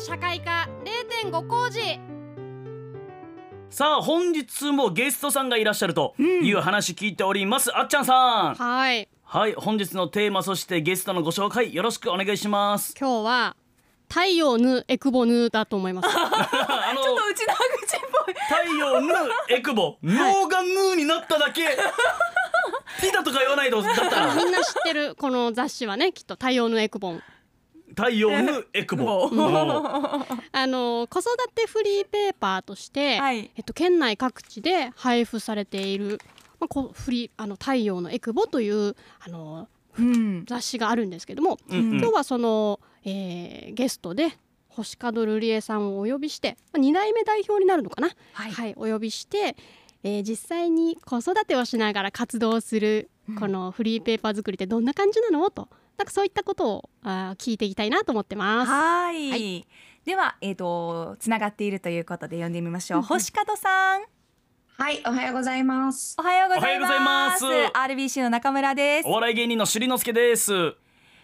社会科0.5工事。さあ本日もゲストさんがいらっしゃるという話聞いております、あっちゃんさん。はい。はい本日のテーマそしてゲストのご紹介よろしくお願いします。今日は太陽ぬエクボぬだと思います。あのちょっとうちの口っぽい。太陽ぬエクボ脳がヌーになっただけ。ピだとか言わないとだったら。みんな知ってるこの雑誌はねきっと太陽ぬエクボン太陽ぬエクボあの子育てフリーペーパーとして、はい。えっと、県内各地で配布されている、まあ、こうフリーあの太陽のエクボというあのうん。雑誌があるんですけども、う、うんうん。今日はその、えーゲストで星門瑠璃恵さんをお呼びして、まあ、2代目代表になるのかな、はいお呼びして、えー実際に子育てをしながら活動するうん。このフリーペーパー作りってどんな感じなの？となんかそういったことをあー聞いていきたいなと思ってます。はい。はい。ではえっ、とつながっているということで呼んでみましょう。星門さん。はい、おはようございます。おはようございます。おはようございます。RBC の中村です。お笑い芸人のしりのすけです。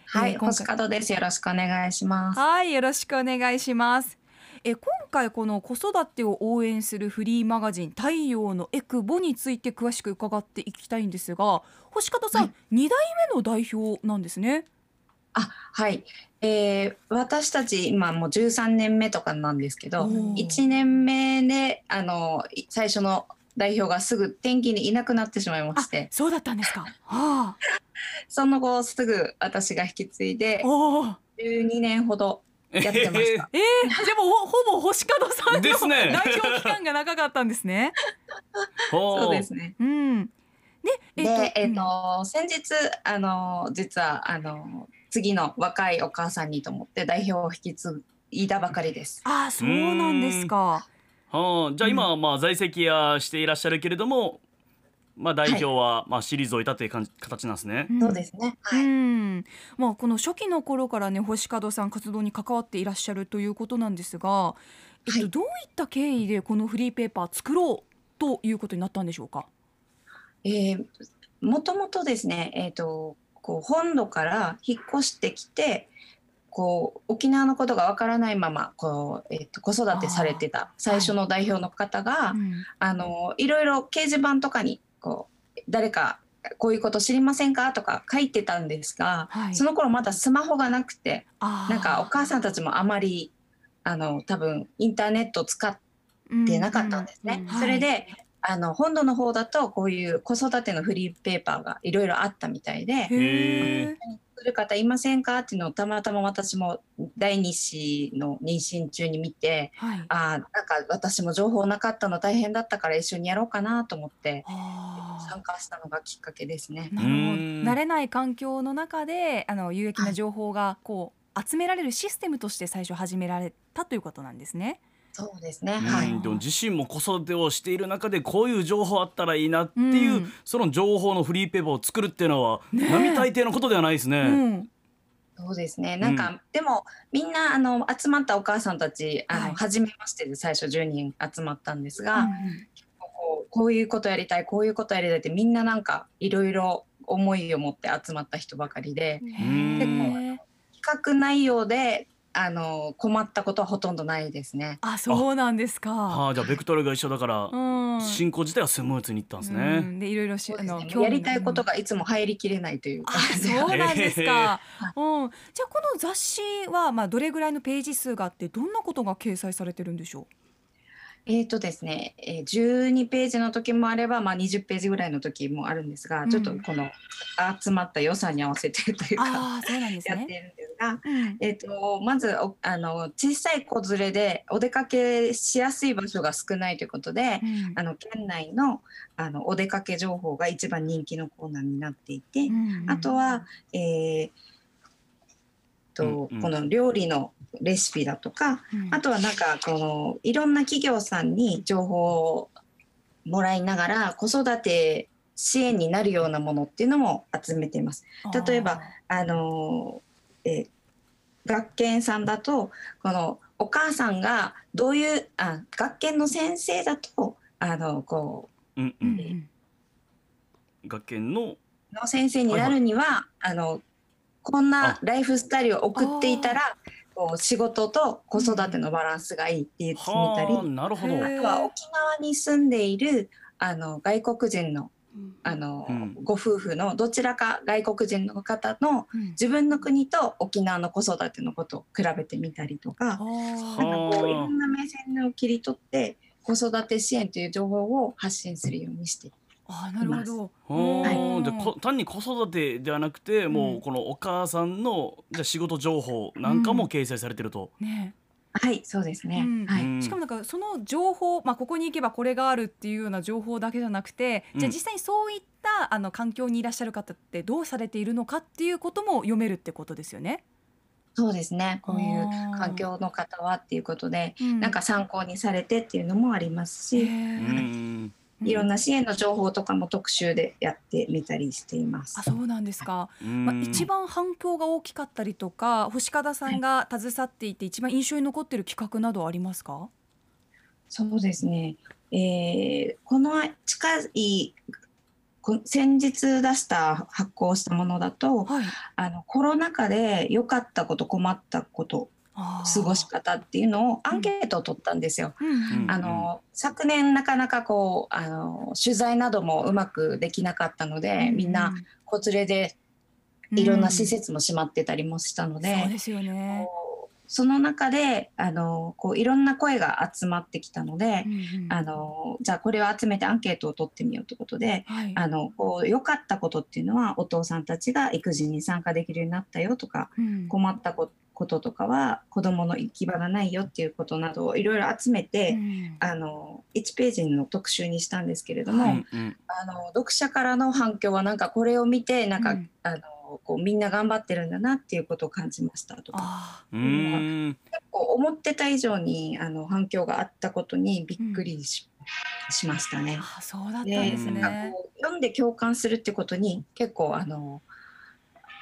はい、星門です。よろしくお願いします。はいよろしくお願いしますえ今回この子育てを応援するフリーマガジン太陽のエクボについて詳しく伺っていきたいんですが星門さん、はい。二代目の代表なんですね。あ、はい。えー私たち今もう13年目とかなんですけどおー、1年目であのい最初の代表がすぐ天気にいなくなってしまいまあして、そうだったんですか。は その後すぐ私が引き継いであ、おー。12年ほどやってました。えー、でもほほぼ星門さんのですね代表期間が長かったんですね。ほそうですね。うん。で、で、えっ、うんと、先日、あの、実は、あの、次の若いお母さんにと思って代表を引き継いだばかりです。あー、そうなんですか。はあ、じゃあ今はまあ在籍やしていらっしゃるけれども、まあ代表はまあ退いたという感じ形なんですね。んそうですね。うはい。ん、まあこの初期の頃からね星門さん活動に関わっていらっしゃるということなんですが、えっと、はいどういった経緯でこのフリーペーパー作ろうということになったんでしょうか？えーもともとですね、えっ、と、こう本土から引っ越してきて。こう沖縄のことがわからないままこう、えっと子育てされてた最初の代表の方が、うんあのいろいろ掲示板とかにこう誰かこういうこと知りませんか？とか書いてたんですが、はい。その頃まだスマホがなくてなんかお母さんたちもあまりあの多分インターネットを使ってなかったんですね。うんうんそれであの本土の方だとこういう子育てのフリーペーパーがいろいろあったみたいでする方いませんか？っていうのをたまたま私も第二子の妊娠中に見てはい。あーなんか私も情報なかったの大変だったから一緒にやろうかなと思って参加したのがきっかけですね。なるほどうん慣れない環境の中であの有益な情報がこう集められるシステムとして最初始められたということなんですね。そうですね。うんはい。でも自身も子育てをしている中でこういう情報あったらいいなっていう、うんその情報のフリーペーパーを作るっていうのは、ねえ並大抵のことではないですね。うん。そうですね。なんか、でもみんなあの集まったお母さんたちあの、はい初めましてで最初10人集まったんですが、うんこうこういうことやりたいこういうことやりたいってみんななんかいろいろ思いを持って集まった人ばかりでんへー企画内容であの困ったことはほとんどないですね。あ、そうなんですか。はあ、じゃあベクトルが一緒だから、うん。進行自体はスムーズにいったんですうね。んでいろいろしねあのやりたいことが。がいつも入りきれないというあ、感じでそうなんですか。へうん。じゃあこの雑誌はまあどれぐらいのページ数があってどんなことが掲載されてるんでしょえーとですね、えー、12ページの時もあれば、まあ、20ページぐらいの時もあるんですが、うんちょっとこの集まった予算に合わせてというう。かそうなんですやって。るんですが、うん。えー、とまずおあの小さい子連れでお出かけしやすい場所が少ないということで、うんあの県内のあのお出かけ情報が一番人気のコーナーになっていて、うんあとは、えーとうんうん。この料理のレシピだとか、うん。あとはなんかこのいろんな企業さんに情報をもらいながら子育て支援になるようなものっていうのも集めています。例えばあのえー学研さんだとこのお母さんがどういうあ学研の先生だとあのこうんううん。ん学研のうの先生になるには、あのこんなライフスタイルを送っていたらこう仕事と子育てのバランスがいいって言ってみたり、はあなるほど。へえあとは沖縄に住んでいるあの外国人のうん。あの、うん。ご夫婦のどちらか外国人の方のうん。自分の国と沖縄の子育てのことを比べてみたりとか、なんかこういはあろんな目線を切り取って子育て支援という情報を発信するようにしてあーなるほど。はあでうん。こ単に子育てではなくて、もうん。うこのお母さんのじゃあ仕事情報なんかも掲載されてると。ね。はいそうですね、うん。はい、うん。しかもなんかその情報、まあ、ここに行けばこれがあるっていうような情報だけじゃなくて、うん。じゃあ実際にそういったあの環境にいらっしゃる方ってどうされているのかっていうことも読めるってことですよね。そうですね。こういう環境の方はっていうことで、うん。なんか参考にされてっていうのもありますし、へー。うんいろんな支援の情報とかも特集でやってみたりしています。あ。そうなんですか、うんまあ、一番反響が大きかったりとか星方さんが携わっていて一番印象に残っている企画などありますか？そうですね。えーこの近いこ先日出した発行したものだとはい。あのコロナ禍で良かったこと困ったこと過ごし方っていうのをアンケートを取ったんですよ。うんうんあの昨年なかなかこうあの取材などもうまくできなかったので、みんな子連れでいろんな施設も閉まってたりもしたので、そうですよね。その中であのこういろんな声が集まってきたので、うんうん。あのじゃあこれを集めてアンケートを取ってみようということではい。あのこう良かったことっていうのはお父さんたちが育児に参加できるようになったよとかうん。困ったここととかは子どもの行き場がないよっていうことなどをいろいろ集めて、うん。あの1ページの特集にしたんですけれども、はい。うんうん。あの読者からの反響はなんかこれを見てなんか、うん。あのこうみんな頑張ってるんだなっていうことを感じましたとか。あうん。こう思ってた以上にあの反響があったことにびっくりし,、しましたね。ー。あそうだったんでですなんかね。読んで共感するってことに結構あのあの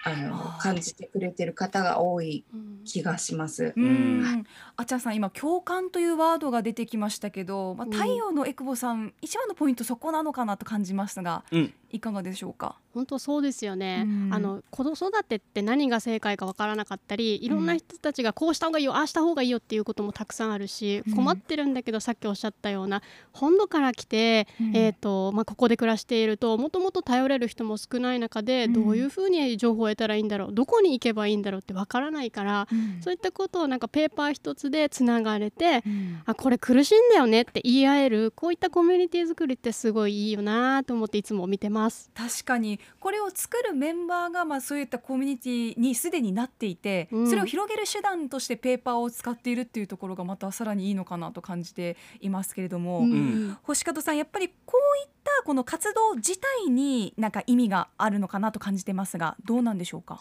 あー感じてくれてる方が多いうん。気がします。うん。ん、あっちゃんさん今共感というワードが出てきましたけど、まあ、うん。太陽のエクボさん、一番のポイントそこなのかなと感じましたが。うんいかがでしょうか？本当そうですよね、うん。あの子育てって何が正解かわからなかったりいろんな人たちがこうした方がいいよああした方がいいよっていうこともたくさんあるし、うん。困ってるんだけどさっきおっしゃったような本土から来て、うん。えーとまあ、ここで暮らしているともともと頼れる人も少ない中で、うん。どういうふうに情報を得たらいいんだろうどこに行けばいいんだろうってわからないから、うん。そういったことをなんかペーパー一つでつながれて、うん。あこれ苦しいんだよねって言い合えるこういったコミュニティ作りってすごいいいよなと思っていつも見てます。確かに。これを作るメンバーがまあそういったコミュニティにすでになっていて、うん。それを広げる手段としてペーパーを使っているっていうところがまたさらにいいのかなと感じていますけれども、うん。星門さんやっぱりこういったこの活動自体になんか意味があるのかなと感じてますがどうなんでしょうか？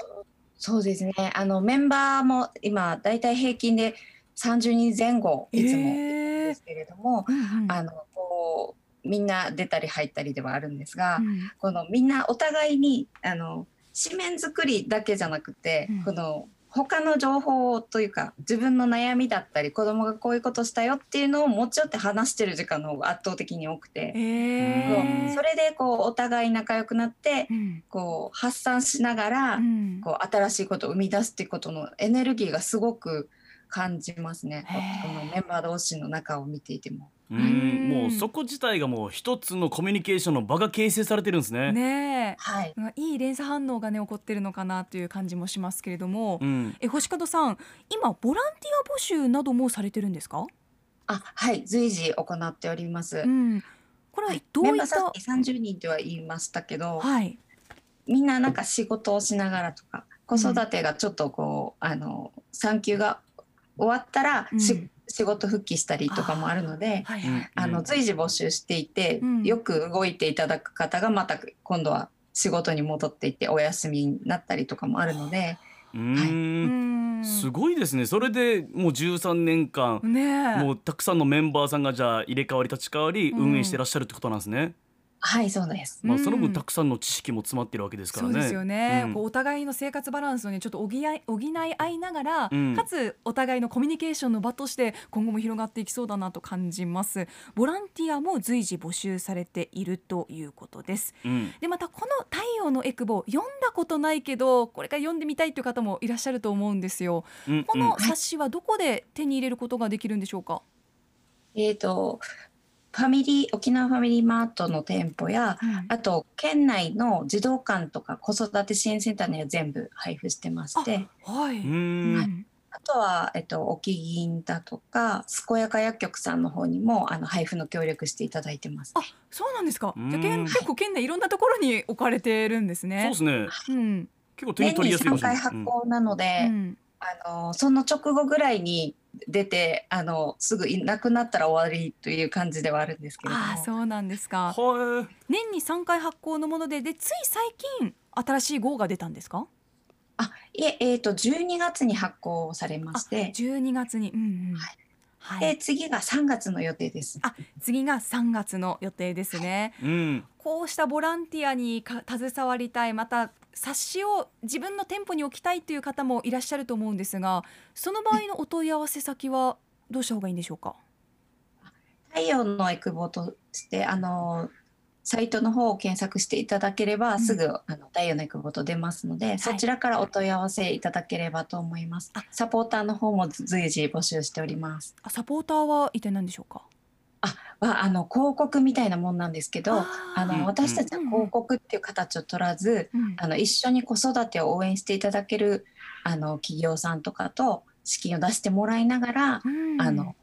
そうですね。あのメンバーも今だいたい平均で30人前後いつもえですけれども、うんうん。あのこうみんな出たり入ったりではあるんですが、うん。このみんなお互いにあの紙面作りだけじゃなくて、うん。この他の情報というか自分の悩みだったり子供がこういうことしたよっていうのを持ち寄って話してる時間の方が圧倒的に多くて、えー。それでこうお互い仲良くなってうん。こう発散しながら、うん。こう新しいことを生み出すっていうことのエネルギーがすごく感じますね。このメンバー同士の仲を見ていても。うん。うんもうそこ自体がもう一つのコミュニケーションの場が形成されてるんですね。ねはい。えいい連鎖反応がね起こってるのかなという感じもしますけれども、うん、え星門さん今ボランティア募集などもされてるんですか、あはい。随時行っております。うん、これはどういった、メンバーさっき30人とは言いましたけど、はい、みんななんか仕事をしながらとか子育てがちょっとこう、あの産休が終わったらし、うん。仕事復帰したりとかもあるのではいうん。はい、あの随時募集していて、うん。よく動いていただく方がまた今度は仕事に戻っていってお休みになったりとかもあるのですごいですね。それでもう13年間、ねえ。もうたくさんのメンバーさんがじゃあ入れ替わり立ち替わりうん運営してらっしゃるってことなんですね。はいそうです。まあそのうん。分たくさんの知識も詰まってるわけですからね。そうですよね、うん。こうお互いの生活バランスをねちょっと補い補い合いながら、うん。かつお互いのコミュニケーションの場として今後も広がっていきそうだなと感じます。ボランティアも随時募集されているということです。うん。でまたこの太陽のエクボ読んだことないけどこれから読んでみたいという方もいらっしゃると思うんですよ。うんこの冊子はどこで手に入れることができるんでしょうか、えっ、とファミリー沖縄ファミリーマートの店舗やあと県内の児童館とか子育て支援センターには全部配布してまして。はい、うん。うんあとは、えっと、沖銀だとか健やか薬局さんの方にもあの配布の協力していただいてます、あそうなんですか。うん。じゃ結構県内いろんなところに置かれてるんですそうねですね。うん。結構手に年に3取りやすい場所回発行なので、うんあのその直後ぐらいに出てあのすぐいなくなったら終わりという感じではあるんですけれども。ああそうなんですか。は年に3回発行のものででつい最近新しい号が出たんですか？あいええー、と12月に発行されまして。12月に、うんうん。はい。はい。で次が3月の予定です。あ次が3月の予定ですね、い。うん。こうしたボランティアにか携わりたいまた冊子を自分の店舗に置きたいという方もいらっしゃると思うんですがその場合のお問い合わせ先はどうした方がいいんでしょうか？太陽のエクボとしてあのサイトの方を検索していただければ、ん。すぐあの太陽のエクボと出ますので、そちらからお問い合わせいただければと思います。あ。サポーターの方も随時募集しております。あサポーターは一体何でしょうか？はあの広告みたいなもんなんですけど、あのうん私たちはうん広告っていう形を取らず、うん。あの一緒に子育てを応援していただけるあの企業さんとかと資金を出してもらいながら、うん。あの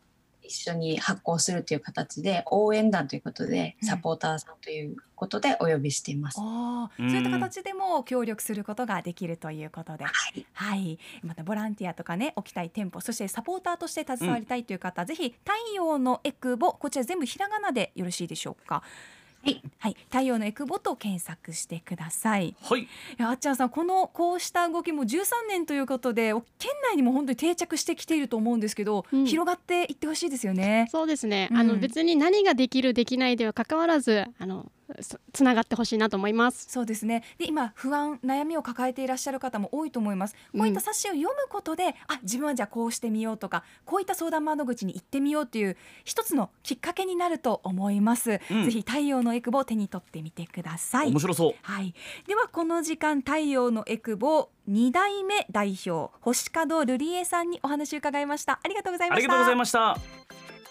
一緒に発行するという形で応援団ということでうん。サポーターさんということでお呼びしています。ああ、うん。そういった形でも協力することができるということで、はい、はい、またボランティアとかね置きたい店舗そしてサポーターとして携わりたいという方、ぜひ太陽のエクボこちら全部ひらがなでよろしいでしょうか？はい、はい、太陽のエクボと検索してください。はい。いやあっちゃんさんこのこうした動きも13年ということでお県内にも本当に定着してきていると思うんですけど、うん。広がっていってほしいですよね。そうですね、うん。あの別に何ができるできないでは関わらずあのつつながってほしいなと思います。そうですね。で今不安悩みを抱えていらっしゃる方も多いと思います。こういった冊子を読むことで、あ自分はじゃあこうしてみようとかこういった相談窓口に行ってみようという一つのきっかけになると思います、うん。ぜひ太陽のエクボを手に取ってみてください。面白そう。はい、ではこの時間太陽のエクボ2代目代表星門瑠璃恵さんにお話を伺いました。ありがとうございました。ありがとうございました。